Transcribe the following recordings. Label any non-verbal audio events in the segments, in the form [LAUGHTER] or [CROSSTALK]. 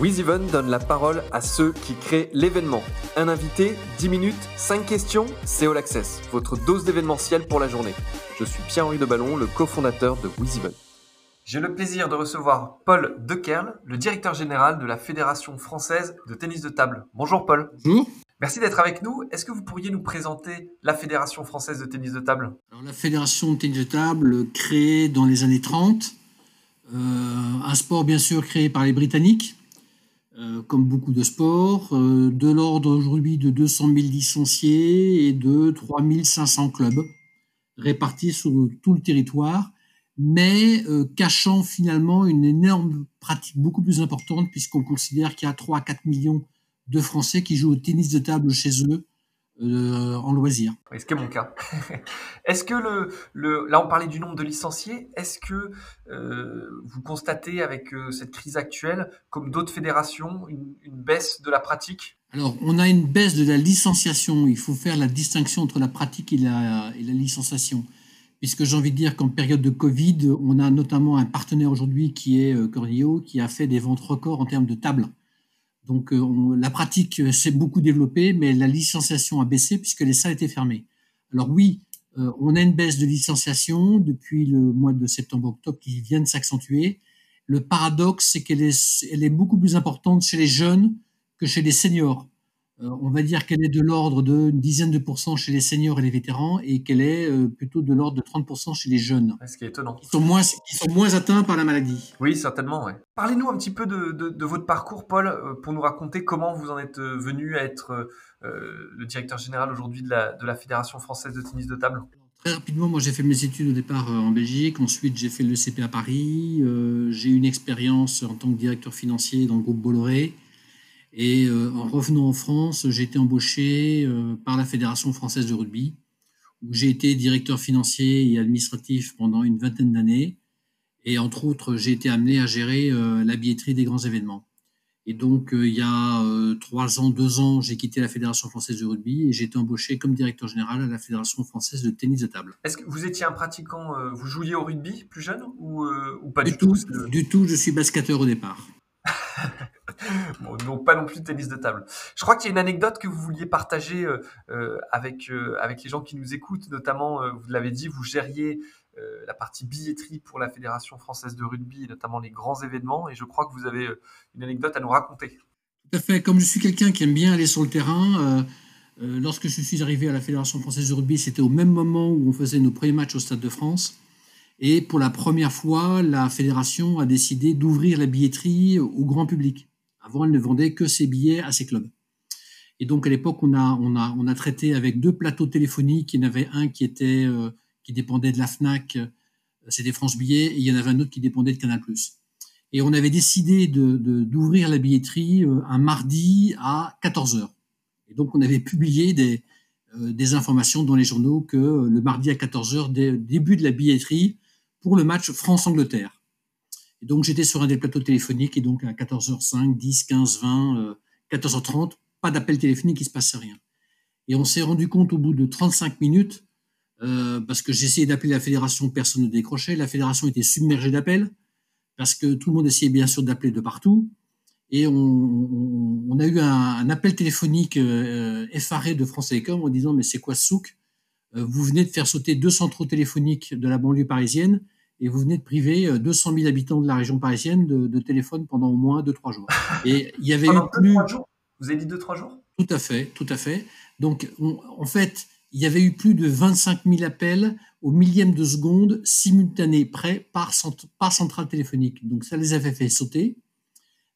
WizEven donne la parole à ceux qui créent l'événement. Un invité, 10 minutes, 5 questions, c'est All Access, votre dose d'événementiel pour la journée. Je suis Pierre-Henri Deballon, le cofondateur de WizEven. J'ai le plaisir de recevoir Paul Dekerl, le directeur général de la Fédération française de tennis de table. Bonjour Paul. Bonjour. Merci d'être avec nous. Est-ce que vous pourriez nous présenter la Fédération française de tennis de table? Alors, La Fédération de tennis de table, créée dans les années 30, euh, un sport bien sûr créé par les Britanniques, euh, comme beaucoup de sports, euh, de l'ordre aujourd'hui de 200 000 licenciés et de 3 500 clubs répartis sur tout le territoire, mais euh, cachant finalement une énorme pratique beaucoup plus importante puisqu'on considère qu'il y a 3 à 4 millions de Français qui jouent au tennis de table chez eux euh, en loisir. Ce qui est mon cas. [LAUGHS] est-ce que le, le, là on parlait du nombre de licenciés, est-ce que euh, vous constatez avec euh, cette crise actuelle, comme d'autres fédérations, une, une, baisse de la pratique? Alors on a une baisse de la licenciation. Il faut faire la distinction entre la pratique et la, et la licenciation. Puisque j'ai envie de dire qu'en période de Covid, on a notamment un partenaire aujourd'hui qui est Cornio, qui a fait des ventes records en termes de tables. Donc on, la pratique s'est beaucoup développée, mais la licenciation a baissé puisque les salles étaient fermées. Alors oui, euh, on a une baisse de licenciation depuis le mois de septembre-octobre qui vient de s'accentuer. Le paradoxe, c'est qu'elle est, elle est beaucoup plus importante chez les jeunes que chez les seniors. Euh, on va dire qu'elle est de l'ordre d'une dizaine de pourcents chez les seniors et les vétérans et qu'elle est euh, plutôt de l'ordre de 30% chez les jeunes. Ce qui est étonnant. Ils sont moins, sont moins atteints par la maladie. Oui, certainement. Ouais. Parlez-nous un petit peu de, de, de, votre parcours, Paul, pour nous raconter comment vous en êtes venu à être euh, le directeur général aujourd'hui de la, de la Fédération française de tennis de table. Très rapidement, moi j'ai fait mes études au départ en Belgique, ensuite j'ai fait le CP à Paris, euh, j'ai eu une expérience en tant que directeur financier dans le groupe Bolloré. Et euh, en revenant en France, j'ai été embauché euh, par la Fédération française de rugby, où j'ai été directeur financier et administratif pendant une vingtaine d'années. Et entre autres, j'ai été amené à gérer euh, la billetterie des grands événements. Et donc, il y a trois ans, deux ans, j'ai quitté la Fédération française de rugby et j'ai été embauché comme directeur général à la Fédération française de tennis de table. Est-ce que vous étiez un pratiquant, vous jouiez au rugby plus jeune ou, ou pas du, du tout, tout Du tout, je suis basketteur au départ. [LAUGHS] bon, donc pas non plus de tennis de table. Je crois qu'il y a une anecdote que vous vouliez partager euh, euh, avec, euh, avec les gens qui nous écoutent, notamment, vous l'avez dit, vous gériez la partie billetterie pour la Fédération française de rugby, notamment les grands événements, et je crois que vous avez une anecdote à nous raconter. Tout à fait. Comme je suis quelqu'un qui aime bien aller sur le terrain, lorsque je suis arrivé à la Fédération française de rugby, c'était au même moment où on faisait nos premiers matchs au Stade de France. Et pour la première fois, la fédération a décidé d'ouvrir la billetterie au grand public. Avant, elle ne vendait que ses billets à ses clubs. Et donc, à l'époque, on a, traité avec deux plateaux téléphoniques. Il y en avait un qui, était, euh, qui dépendait de la FNAC, c'était France Billets, et il y en avait un autre qui dépendait de Canal+. Et on avait décidé d'ouvrir la billetterie euh, un mardi à 14h. Et donc, on avait publié des, euh, des informations dans les journaux que le mardi à 14h, début de la billetterie, pour le match France-Angleterre. Et donc j'étais sur un des plateaux téléphoniques et donc à 14h05, 10, 15, 20, euh, 14h30, pas d'appel téléphonique, il se passait rien. Et on s'est rendu compte au bout de 35 minutes, euh, parce que j'essayais d'appeler la fédération, personne ne décrochait, la fédération était submergée d'appels, parce que tout le monde essayait bien sûr d'appeler de partout. Et on, a eu un, un appel téléphonique euh, effaré de France Télécom en disant mais c'est quoi ce souk? Euh, vous venez de faire sauter deux centraux téléphoniques de la banlieue parisienne et vous venez de priver 200 000 habitants de la région parisienne de, de téléphone pendant au moins 2-3 jours. [LAUGHS] Et il y avait eu plus... jours? Vous avez dit 2-3 jours? Tout à fait, tout à fait. Donc, on, en fait, il y avait eu plus de 25 000 appels au millième de seconde simultanés près par, par centrale téléphonique. Donc, ça les avait fait sauter.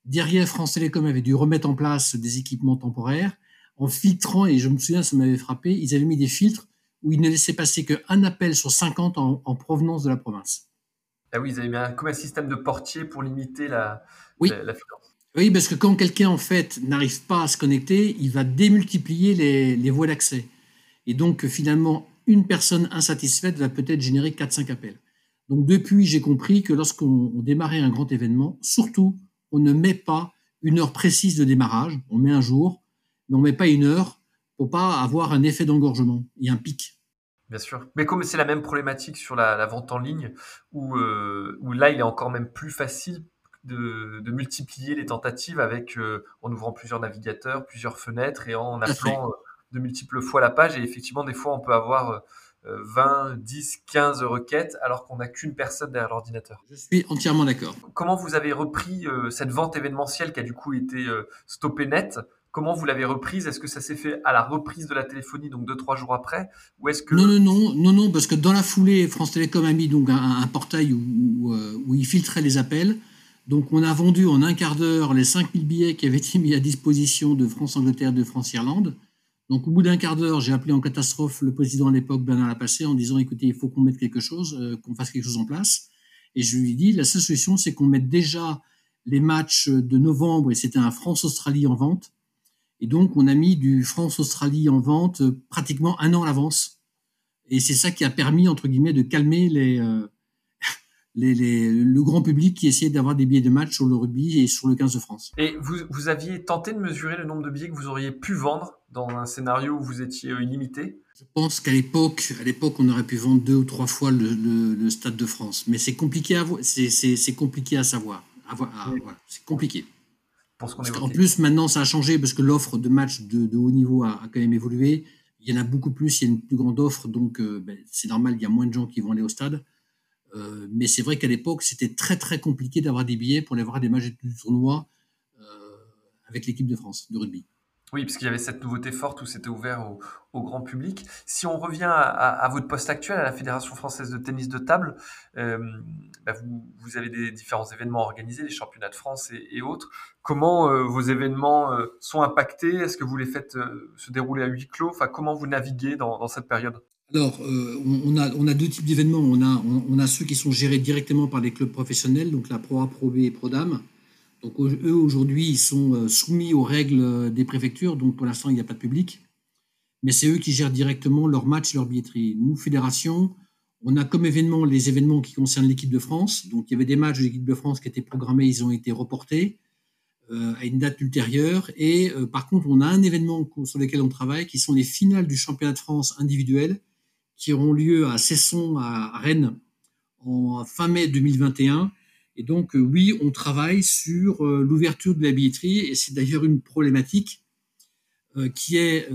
Derrière, France Télécom avait dû remettre en place des équipements temporaires en filtrant, et je me souviens, ça m'avait frappé, ils avaient mis des filtres où il ne laissait passer qu'un appel sur 50 en, en, provenance de la province. Ah oui, ils avaient mis un, comme un système de portier pour limiter la, oui. la, la fréquence. Oui, parce que quand quelqu'un en fait n'arrive pas à se connecter, il va démultiplier les, les voies d'accès. Et donc finalement, une personne insatisfaite va peut-être générer 4-5 appels. Donc depuis, j'ai compris que lorsqu'on démarrait un grand événement, surtout, on ne met pas une heure précise de démarrage, on met un jour, mais on ne met pas une heure pour pas avoir un effet d'engorgement et un pic. Bien sûr. Mais comme c'est la même problématique sur la, la vente en ligne, où, euh, où, là, il est encore même plus facile de, multiplier les tentatives avec en ouvrant plusieurs navigateurs, plusieurs fenêtres et en appelant de multiples fois la page. Et effectivement, des fois, on peut avoir 20, 10, 15 requêtes alors qu'on n'a qu'une personne derrière l'ordinateur. Je suis entièrement d'accord. Comment vous avez repris euh, cette vente événementielle qui a du coup été euh, stoppée net Comment vous l'avez reprise? Est-ce que ça s'est fait à la reprise de la téléphonie, donc deux trois jours après, ou est-ce que non non non non non parce que dans la foulée, France Télécom a mis donc un, portail où, euh, où, il filtrait les appels. Donc on a vendu en un quart d'heure les 5000 billets qui avaient été mis à disposition de France Angleterre, de France Irlande. Donc, au bout d'un quart d'heure, j'ai appelé en catastrophe le président à l'époque, Bernard Lapassé, en disant écoutez, il faut qu'on mette quelque chose, euh, qu'on fasse quelque chose en place. Et je lui ai dit la seule solution, c'est qu'on mette déjà les matchs de novembre, et c'était un France-Australie en vente. Et donc, on a mis du France-Australie en vente euh, pratiquement un an à l'avance. Et c'est ça qui a permis, entre guillemets, de calmer les, euh, [LAUGHS] les, le grand public qui essayait d'avoir des billets de match sur le rugby et sur le 15 de France. Et vous, vous aviez tenté de mesurer le nombre de billets que vous auriez pu vendre dans un scénario où vous étiez euh, illimité? Je pense qu'à l'époque, à l'époque, on aurait pu vendre deux ou trois fois le, le, Stade de France, mais c'est compliqué à c'est compliqué à savoir. C'est compliqué. Pour en plus, maintenant, ça a changé parce que l'offre de matchs de, de haut niveau a, a, quand même évolué. Il y en a beaucoup plus, il y a une plus grande offre, donc euh, ben, c'est normal, il y a moins de gens qui vont aller au stade. Euh, mais c'est vrai qu'à l'époque, c'était très très compliqué d'avoir des billets pour aller voir des matchs du tournoi euh, avec l'équipe de France de rugby. Oui, parce qu'il y avait cette nouveauté forte où c'était ouvert au, grand public. Si on revient à, votre poste actuel à la Fédération française de tennis de table, euh, bah, vous, avez des différents événements organisés, les championnats de France et, autres. Comment vos événements sont impactés? Est-ce que vous les faites se dérouler à huis clos? Enfin, comment vous naviguez dans cette période? Alors, euh, on, a, deux types d'événements. On a, on, a ceux qui sont gérés directement par les clubs professionnels, donc la Pro A, Pro B et Pro Dam. Donc, eux, aujourd'hui, ils sont euh, soumis aux règles des préfectures. Donc, pour l'instant, il n'y a pas de public. Mais c'est eux qui gèrent directement leurs matchs, leur billetterie. Nous, fédération, on a comme événement les événements qui concernent l'équipe de France. Donc, il y avait des matchs de l'équipe de France qui étaient programmés, ils ont été reportés euh, à une date ultérieure. Et par contre, on a un événement sur lequel on travaille qui sont les finales du championnat de France individuel qui auront lieu à Cesson, à Rennes, en fin mai 2021. Et donc, euh, oui, on travaille sur euh, l'ouverture de la billetterie, et c'est d'ailleurs une problématique euh, qui est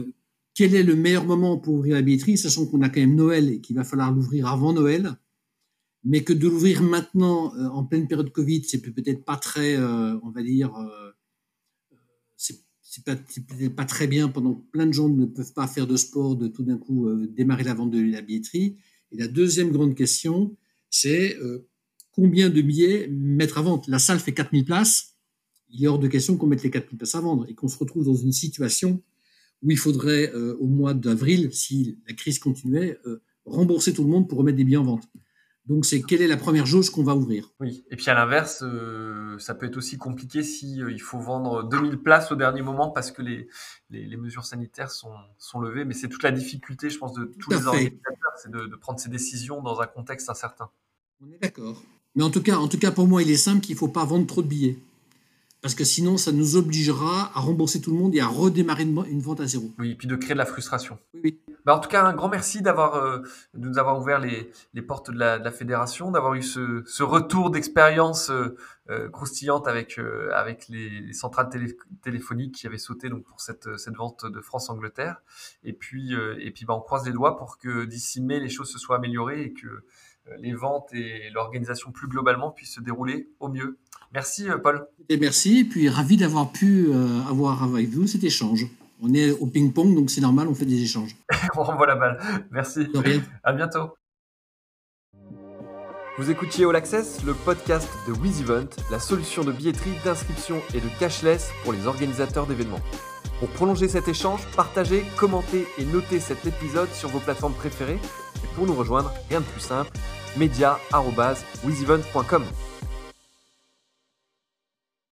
quel est le meilleur moment pour ouvrir la billetterie, sachant qu'on a quand même Noël et qu'il va falloir l'ouvrir avant Noël, mais que de l'ouvrir maintenant, en pleine période Covid, c'est peut-être pas très, on va dire, c'est pas, pas très bien pendant que plein de gens ne peuvent pas faire de sport, de tout d'un coup démarrer la vente de la billetterie. Et la deuxième grande question, c'est combien de billets mettre à vente La salle fait 4000 places. Il est hors de question qu'on mette les 4000 places à vendre et qu'on se retrouve dans une situation où il faudrait, euh, au mois d'avril, si la crise continuait, rembourser tout le monde pour remettre des billets en vente. Donc, c'est quelle est la première jauge qu'on va ouvrir? Oui, et puis à l'inverse, euh, ça peut être aussi compliqué si euh, il faut vendre 2000 places au dernier moment parce que les, les, mesures sanitaires sont, sont levées. Mais c'est toute la difficulté, je pense, de tous les organisateurs, c'est de, de, prendre ces décisions dans un contexte incertain. On est d'accord. Mais en tout, cas, en tout cas, pour moi, il est simple qu'il ne faut pas vendre trop de billets. Parce que sinon, ça nous obligera à rembourser tout le monde et à redémarrer une, vente à zéro. Oui, et puis de créer de la frustration. Oui, oui. Bah, en tout cas, un grand merci d'avoir, euh, de nous avoir ouvert les, les portes de la, de la fédération, d'avoir eu ce, ce retour d'expérience euh, euh croustillante avec, avec les, centrales téléphoniques qui avaient sauté donc, pour cette, cette vente de France-Angleterre. Et puis, et puis bah, on croise les doigts pour que d'ici mai, les choses se soient améliorées et que les ventes et l'organisation plus globalement puissent se dérouler au mieux. Merci, euh, Paul. Et merci, et puis ravi d'avoir pu euh, avoir avec vous cet échange. On est au ping-pong, donc c'est normal, on fait des échanges. [LAUGHS] on renvoie la balle. Merci. De rien. À bientôt. Vous écoutiez All Access, le podcast de WizEvent, la solution de billetterie, d'inscription et de cashless pour les organisateurs d'événements. Pour prolonger cet échange, partagez, commentez et notez cet épisode sur vos plateformes préférées. Et pour nous rejoindre, rien de plus simple, media.wizevent.com.